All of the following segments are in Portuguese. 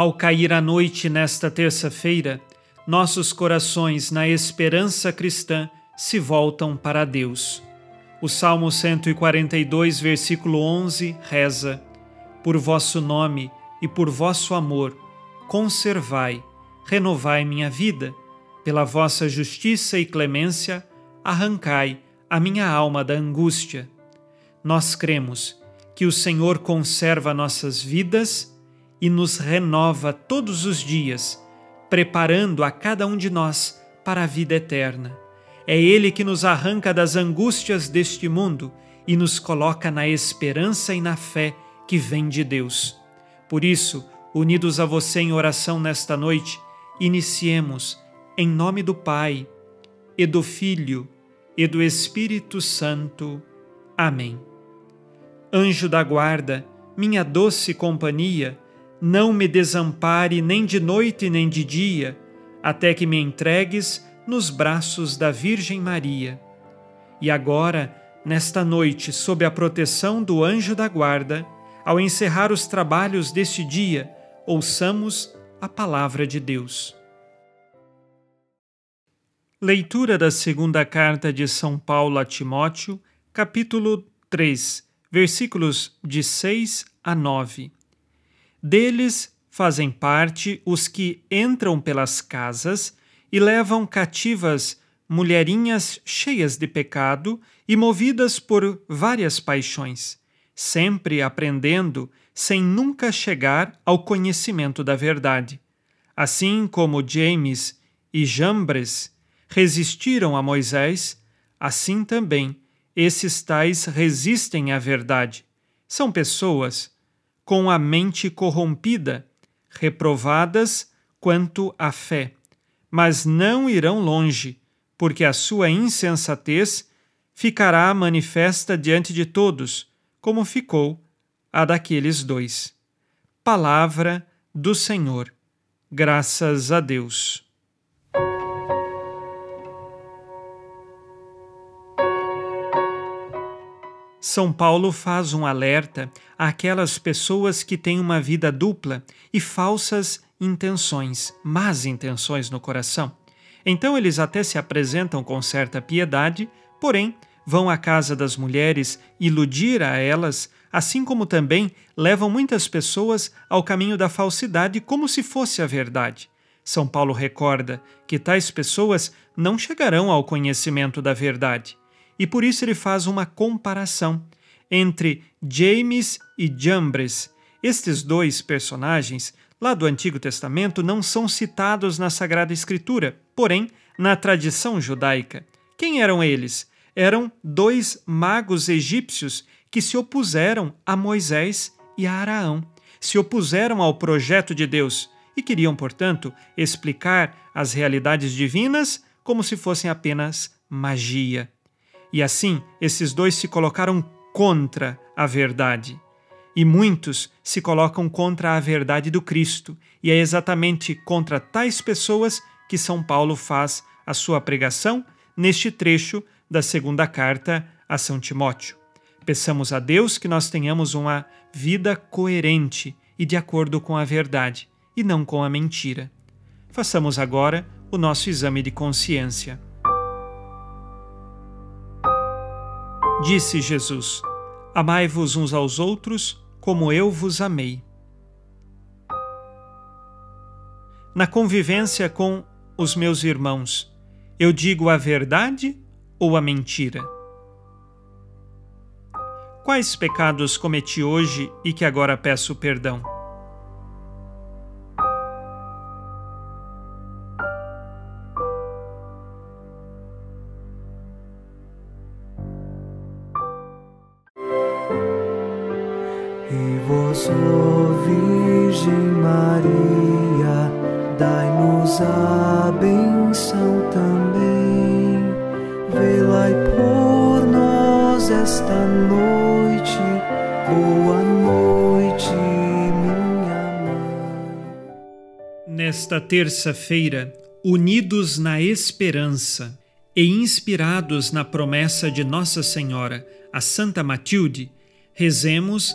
Ao cair a noite nesta terça-feira, nossos corações, na esperança cristã, se voltam para Deus. O Salmo 142, versículo 11 reza: Por vosso nome e por vosso amor, conservai, renovai minha vida, pela vossa justiça e clemência, arrancai a minha alma da angústia. Nós cremos que o Senhor conserva nossas vidas e nos renova todos os dias, preparando a cada um de nós para a vida eterna. É Ele que nos arranca das angústias deste mundo e nos coloca na esperança e na fé que vem de Deus. Por isso, unidos a você em oração nesta noite, iniciemos em nome do Pai, e do Filho, e do Espírito Santo. Amém. Anjo da guarda, minha doce companhia, não me desampare nem de noite nem de dia, até que me entregues nos braços da Virgem Maria. E agora, nesta noite, sob a proteção do anjo da guarda, ao encerrar os trabalhos deste dia, ouçamos a palavra de Deus. Leitura da segunda carta de São Paulo a Timóteo, capítulo 3, versículos de 6 a 9. Deles fazem parte os que entram pelas casas e levam cativas mulherinhas cheias de pecado e movidas por várias paixões, sempre aprendendo sem nunca chegar ao conhecimento da verdade. Assim como James e Jambres resistiram a Moisés, assim também esses tais resistem à verdade. São pessoas com a mente corrompida, reprovadas quanto à fé mas não irão longe, porque a sua insensatez ficará manifesta diante de todos, como ficou a daqueles dois. Palavra do Senhor. Graças a Deus. São Paulo faz um alerta àquelas pessoas que têm uma vida dupla e falsas intenções, más intenções no coração. Então eles até se apresentam com certa piedade, porém vão à casa das mulheres iludir a elas, assim como também levam muitas pessoas ao caminho da falsidade como se fosse a verdade. São Paulo recorda que tais pessoas não chegarão ao conhecimento da verdade e por isso ele faz uma comparação entre James e Jambres. Estes dois personagens, lá do Antigo Testamento, não são citados na Sagrada Escritura, porém, na tradição judaica. Quem eram eles? Eram dois magos egípcios que se opuseram a Moisés e a Araão, se opuseram ao projeto de Deus e queriam, portanto, explicar as realidades divinas como se fossem apenas magia. E assim, esses dois se colocaram contra a verdade. E muitos se colocam contra a verdade do Cristo, e é exatamente contra tais pessoas que São Paulo faz a sua pregação neste trecho da segunda carta a São Timóteo. Peçamos a Deus que nós tenhamos uma vida coerente e de acordo com a verdade, e não com a mentira. Façamos agora o nosso exame de consciência. Disse Jesus: Amai-vos uns aos outros, como eu vos amei. Na convivência com os meus irmãos, eu digo a verdade ou a mentira? Quais pecados cometi hoje e que agora peço perdão? Vós, ó Virgem Maria, dai-nos bênção também. Velai por nós esta noite. Boa noite, minha mãe. Nesta terça-feira, unidos na esperança e inspirados na promessa de Nossa Senhora, a Santa Matilde, rezemos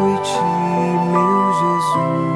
ti, meu Jesus.